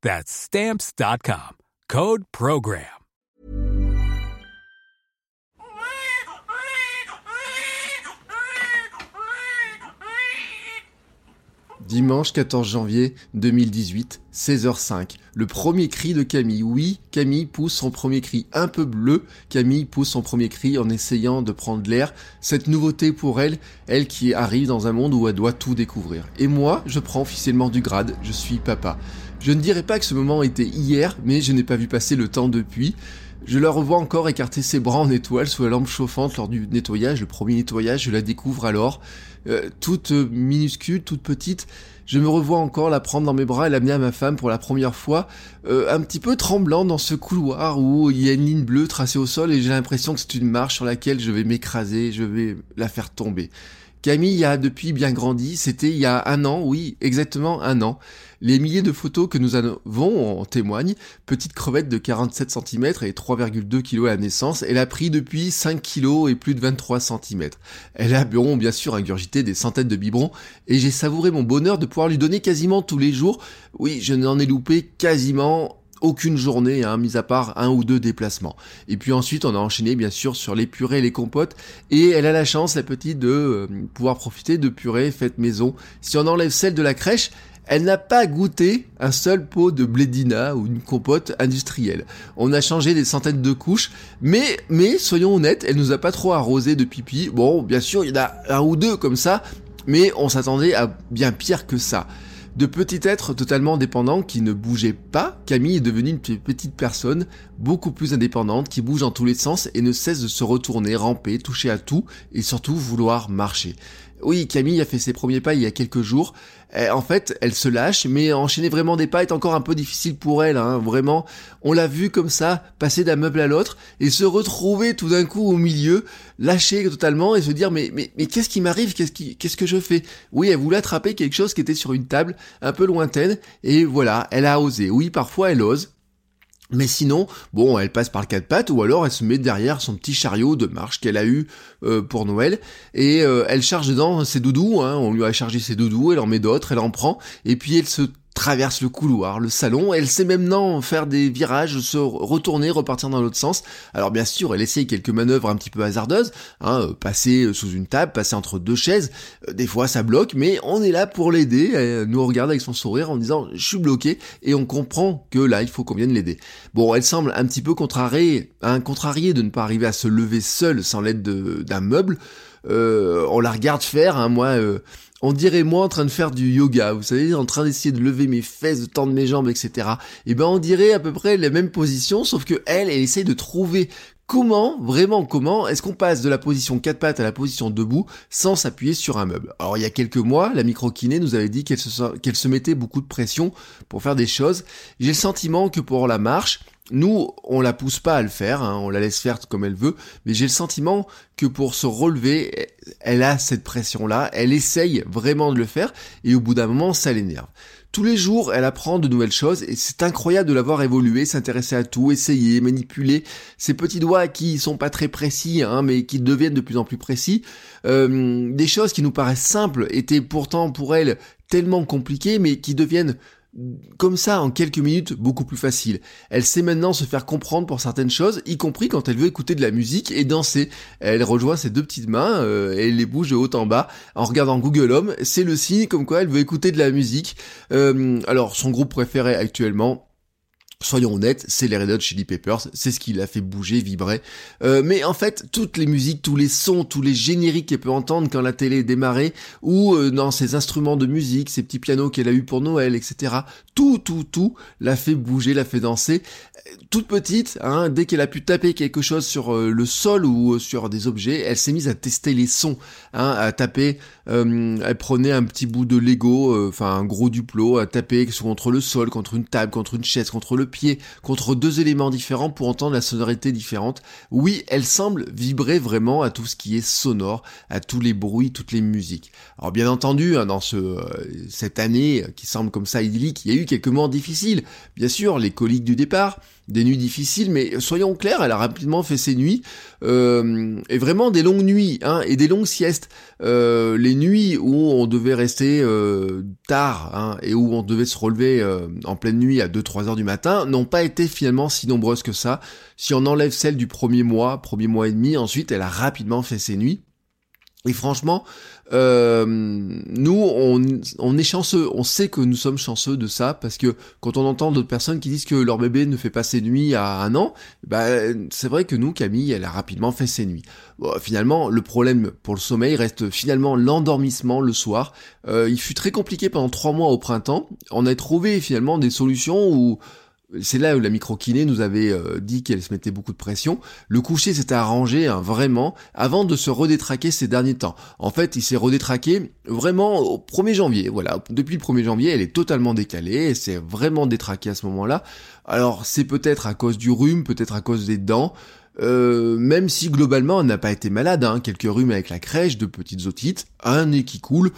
That's Stamps.com. Code PROGRAM. Dimanche 14 janvier 2018, 16h05. Le premier cri de Camille. Oui, Camille pousse son premier cri un peu bleu. Camille pousse son premier cri en essayant de prendre l'air. Cette nouveauté pour elle, elle qui arrive dans un monde où elle doit tout découvrir. Et moi, je prends officiellement du grade. Je suis papa. Je ne dirais pas que ce moment était hier, mais je n'ai pas vu passer le temps depuis. Je la revois encore écarter ses bras en étoile sous la lampe chauffante lors du nettoyage, le premier nettoyage, je la découvre alors, euh, toute minuscule, toute petite. Je me revois encore la prendre dans mes bras et l'amener à ma femme pour la première fois, euh, un petit peu tremblant dans ce couloir où il y a une ligne bleue tracée au sol et j'ai l'impression que c'est une marche sur laquelle je vais m'écraser, je vais la faire tomber. Camille a depuis bien grandi, c'était il y a un an, oui, exactement un an. Les milliers de photos que nous avons en témoignent. Petite crevette de 47 cm et 3,2 kg à la naissance, elle a pris depuis 5 kg et plus de 23 cm. Elle a bon, bien sûr ingurgité des centaines de biberons et j'ai savouré mon bonheur de pouvoir lui donner quasiment tous les jours. Oui, je n'en ai loupé quasiment aucune journée, hein, mis à part un ou deux déplacements. Et puis ensuite, on a enchaîné bien sûr sur les purées et les compotes. Et elle a la chance, la petite, de euh, pouvoir profiter de purées faites maison. Si on enlève celle de la crèche, elle n'a pas goûté un seul pot de blédina ou une compote industrielle. On a changé des centaines de couches, mais, mais soyons honnêtes, elle nous a pas trop arrosé de pipi. Bon, bien sûr, il y en a un ou deux comme ça, mais on s'attendait à bien pire que ça. De petit être totalement dépendant qui ne bougeait pas, Camille est devenue une petite personne beaucoup plus indépendante qui bouge dans tous les sens et ne cesse de se retourner, ramper, toucher à tout et surtout vouloir marcher. Oui, Camille a fait ses premiers pas il y a quelques jours. Eh, en fait, elle se lâche, mais enchaîner vraiment des pas est encore un peu difficile pour elle. Hein. Vraiment, on l'a vu comme ça, passer d'un meuble à l'autre et se retrouver tout d'un coup au milieu, lâcher totalement et se dire mais mais mais qu'est-ce qui m'arrive? Qu'est-ce qui qu'est-ce que je fais? Oui, elle voulait attraper quelque chose qui était sur une table un peu lointaine et voilà, elle a osé. Oui, parfois elle ose. Mais sinon, bon, elle passe par le quatre pattes ou alors elle se met derrière son petit chariot de marche qu'elle a eu euh, pour Noël et euh, elle charge dedans ses doudous. Hein, on lui a chargé ses doudous, elle en met d'autres, elle en prend et puis elle se traverse le couloir, le salon, elle sait maintenant faire des virages, se retourner, repartir dans l'autre sens. Alors bien sûr, elle essaye quelques manœuvres un petit peu hasardeuses, hein, euh, passer sous une table, passer entre deux chaises, euh, des fois ça bloque, mais on est là pour l'aider, elle nous regarde avec son sourire en disant je suis bloqué, et on comprend que là il faut qu'on vienne l'aider. Bon, elle semble un petit peu contrariée, hein, contrariée de ne pas arriver à se lever seule sans l'aide d'un meuble, euh, on la regarde faire, hein, moi on dirait moi en train de faire du yoga, vous savez, en train d'essayer de lever mes fesses, de tendre mes jambes, etc. Et ben on dirait à peu près la même position, sauf que elle, elle essaye de trouver comment, vraiment comment, est-ce qu'on passe de la position quatre pattes à la position debout sans s'appuyer sur un meuble. Alors il y a quelques mois, la micro-kiné nous avait dit qu'elle se, qu'elle se mettait beaucoup de pression pour faire des choses. J'ai le sentiment que pour la marche, nous, on la pousse pas à le faire, hein, on la laisse faire comme elle veut, mais j'ai le sentiment que pour se relever, elle a cette pression-là, elle essaye vraiment de le faire, et au bout d'un moment, ça l'énerve. Tous les jours, elle apprend de nouvelles choses, et c'est incroyable de la voir évoluer, s'intéresser à tout, essayer, manipuler ses petits doigts qui sont pas très précis, hein, mais qui deviennent de plus en plus précis. Euh, des choses qui nous paraissent simples étaient pourtant pour elle tellement compliquées, mais qui deviennent comme ça en quelques minutes beaucoup plus facile. Elle sait maintenant se faire comprendre pour certaines choses, y compris quand elle veut écouter de la musique et danser. Elle rejoint ses deux petites mains euh, et les bouge de haut en bas en regardant Google Home. C'est le signe comme quoi elle veut écouter de la musique. Euh, alors son groupe préféré actuellement, Soyons honnêtes, c'est les Red Hot Chili Peppers, c'est ce qui l'a fait bouger, vibrer. Euh, mais en fait, toutes les musiques, tous les sons, tous les génériques qu'elle peut entendre quand la télé est démarrée, ou euh, dans ses instruments de musique, ses petits pianos qu'elle a eu pour Noël, etc. Tout, tout, tout l'a fait bouger, l'a fait danser. Toute petite, hein, dès qu'elle a pu taper quelque chose sur euh, le sol ou sur des objets, elle s'est mise à tester les sons, hein, à taper. Elle prenait un petit bout de Lego, enfin un gros duplo, à taper contre le sol, contre une table, contre une chaise, contre le pied contre deux éléments différents pour entendre la sonorité différente. Oui, elle semble vibrer vraiment à tout ce qui est sonore, à tous les bruits, toutes les musiques. Alors bien entendu, hein, dans ce, euh, cette année qui semble comme ça idyllique, il y a eu quelques moments difficiles. Bien sûr, les coliques du départ, des nuits difficiles, mais soyons clairs, elle a rapidement fait ses nuits, euh, et vraiment des longues nuits, hein, et des longues siestes. Euh, les nuits où on devait rester euh, tard, hein, et où on devait se relever euh, en pleine nuit à 2-3 heures du matin, n'ont pas été finalement si nombreuses que ça. Si on enlève celle du premier mois, premier mois et demi, ensuite elle a rapidement fait ses nuits. Et franchement, euh, nous, on, on, est chanceux, on sait que nous sommes chanceux de ça, parce que quand on entend d'autres personnes qui disent que leur bébé ne fait pas ses nuits à un an, bah, c'est vrai que nous, Camille, elle a rapidement fait ses nuits. finalement, le problème pour le sommeil reste finalement l'endormissement le soir. Euh, il fut très compliqué pendant trois mois au printemps. On a trouvé finalement des solutions où c'est là où la micro-kiné nous avait euh, dit qu'elle se mettait beaucoup de pression. Le coucher s'était arrangé hein, vraiment avant de se redétraquer ces derniers temps. En fait, il s'est redétraqué vraiment au 1er janvier. Voilà, depuis le 1er janvier, elle est totalement décalée, et s'est vraiment détraquée à ce moment-là. Alors, c'est peut-être à cause du rhume, peut-être à cause des dents, euh, même si globalement elle n'a pas été malade, hein, quelques rhumes avec la crèche, de petites otites, un nez qui coule.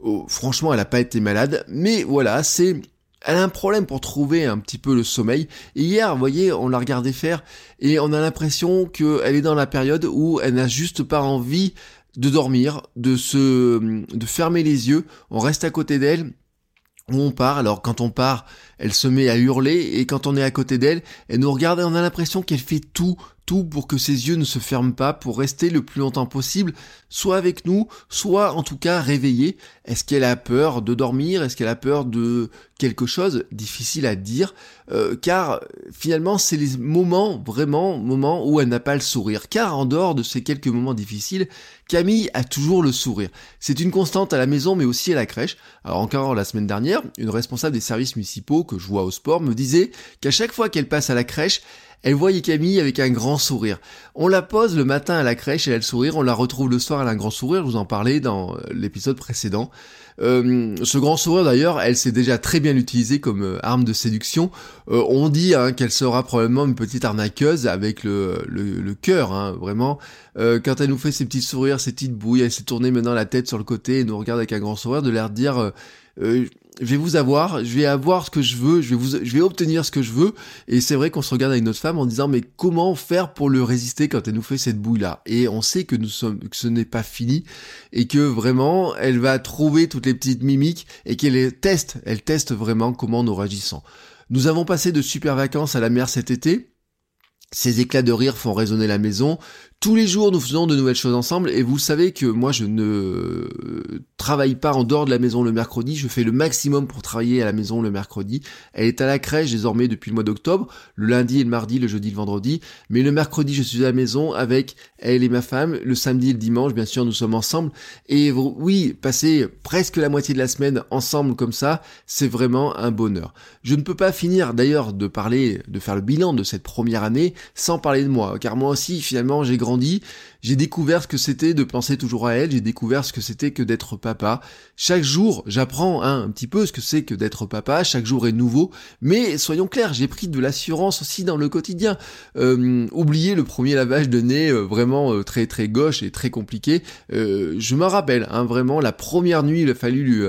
Oh, franchement, elle n'a pas été malade, mais voilà, c'est elle a un problème pour trouver un petit peu le sommeil. Hier, vous voyez, on l'a regardé faire et on a l'impression qu'elle est dans la période où elle n'a juste pas envie de dormir, de se, de fermer les yeux. On reste à côté d'elle. On part, alors quand on part, elle se met à hurler, et quand on est à côté d'elle, elle nous regarde et on a l'impression qu'elle fait tout, pour que ses yeux ne se ferment pas, pour rester le plus longtemps possible, soit avec nous, soit en tout cas réveillée. Est-ce qu'elle a peur de dormir? Est-ce qu'elle a peur de quelque chose Difficile à dire, euh, car finalement c'est les moments, vraiment, moments où elle n'a pas le sourire. Car en dehors de ces quelques moments difficiles, Camille a toujours le sourire. C'est une constante à la maison mais aussi à la crèche. Alors encore la semaine dernière, une responsable des services municipaux que je vois au sport me disait qu'à chaque fois qu'elle passe à la crèche, elle voyait Camille avec un grand sourire. On la pose le matin à la crèche, elle a le sourire, on la retrouve le soir, elle a un grand sourire, je vous en parlais dans euh, l'épisode précédent. Euh, ce grand sourire d'ailleurs, elle s'est déjà très bien utilisée comme euh, arme de séduction. on dit hein, qu'elle sera probablement une petite arnaqueuse avec le, le, cœur, hein, vraiment. quand elle nous fait ses petits sourires, ses petites bouilles, elle s'est tournée maintenant la tête sur le côté et nous regarde avec un grand sourire, de l'air de dire je vais vous avoir, je vais avoir ce que je veux, je vais obtenir ce que je veux. Et c'est vrai qu'on se regarde avec notre femme en disant mais comment faire pour le résister quand elle nous fait cette bouille là Et on sait que nous sommes, que ce n'est pas fini et que vraiment elle va trouver toutes les petites mimiques et qu'elle teste, elle teste vraiment comment nous réagissons. Nous avons passé de super vacances à la mer cet été. Ces éclats de rire font résonner la maison. Tous les jours, nous faisons de nouvelles choses ensemble et vous savez que moi, je ne travaille pas en dehors de la maison le mercredi. Je fais le maximum pour travailler à la maison le mercredi. Elle est à la crèche désormais depuis le mois d'octobre, le lundi et le mardi, le jeudi, le vendredi. Mais le mercredi, je suis à la maison avec elle et ma femme. Le samedi et le dimanche, bien sûr, nous sommes ensemble. Et oui, passer presque la moitié de la semaine ensemble comme ça, c'est vraiment un bonheur. Je ne peux pas finir d'ailleurs de parler, de faire le bilan de cette première année sans parler de moi, car moi aussi, finalement, j'ai grandi, j'ai découvert ce que c'était de penser toujours à elle, j'ai découvert ce que c'était que d'être papa. Chaque jour, j'apprends hein, un petit peu ce que c'est que d'être papa, chaque jour est nouveau, mais soyons clairs, j'ai pris de l'assurance aussi dans le quotidien. Euh, oublier le premier lavage de nez euh, vraiment euh, très très gauche et très compliqué, euh, je me rappelle, hein, vraiment, la première nuit, il a fallu lui,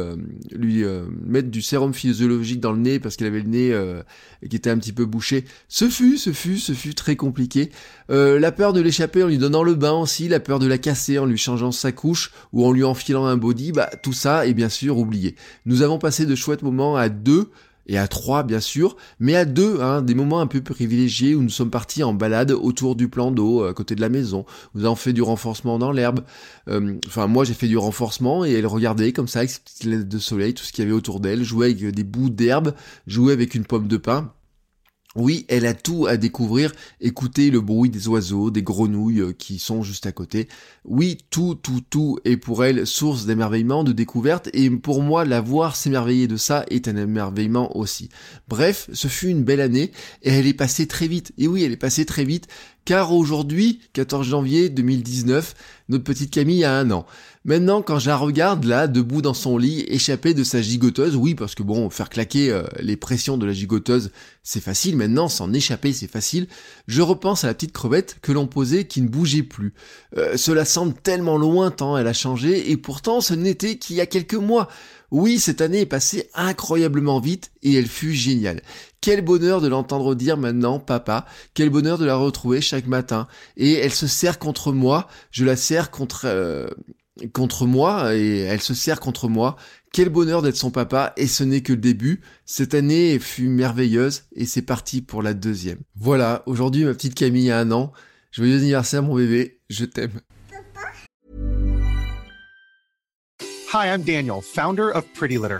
lui mettre du sérum physiologique dans le nez parce qu'il avait le nez qui était un petit peu bouché. Ce fut, ce fut, ce fut très compliqué. la peur de l'échapper en lui donnant le bain aussi, la peur de la casser en lui changeant sa couche ou en lui enfilant un body, bah tout ça est bien sûr oublié. Nous avons passé de chouettes moments à deux et à trois bien sûr, mais à deux, hein, des moments un peu privilégiés où nous sommes partis en balade autour du plan d'eau à côté de la maison. Nous avons fait du renforcement dans l'herbe. Euh, enfin moi j'ai fait du renforcement et elle regardait comme ça avec ses petites de soleil, tout ce qu'il y avait autour d'elle, jouait avec des bouts d'herbe, jouait avec une pomme de pin. Oui, elle a tout à découvrir, écouter le bruit des oiseaux, des grenouilles euh, qui sont juste à côté. Oui, tout, tout, tout est pour elle source d'émerveillement, de découverte, et pour moi, la voir s'émerveiller de ça est un émerveillement aussi. Bref, ce fut une belle année, et elle est passée très vite. Et oui, elle est passée très vite, car aujourd'hui, 14 janvier 2019, notre petite Camille a un an. Maintenant, quand je la regarde là, debout dans son lit, échappée de sa gigoteuse, oui, parce que bon, faire claquer euh, les pressions de la gigoteuse, c'est facile, maintenant, s'en échapper, c'est facile, je repense à la petite crevette que l'on posait qui ne bougeait plus. Euh, cela semble tellement loin tant elle a changé, et pourtant ce n'était qu'il y a quelques mois. Oui, cette année est passée incroyablement vite et elle fut géniale. Quel bonheur de l'entendre dire maintenant papa, quel bonheur de la retrouver chaque matin. Et elle se serre contre moi, je la serre contre euh, contre moi et elle se serre contre moi. Quel bonheur d'être son papa et ce n'est que le début. Cette année fut merveilleuse et c'est parti pour la deuxième. Voilà, aujourd'hui ma petite Camille a un an. Joyeux anniversaire mon bébé, je t'aime. Hi, I'm Daniel, founder of Pretty Litter.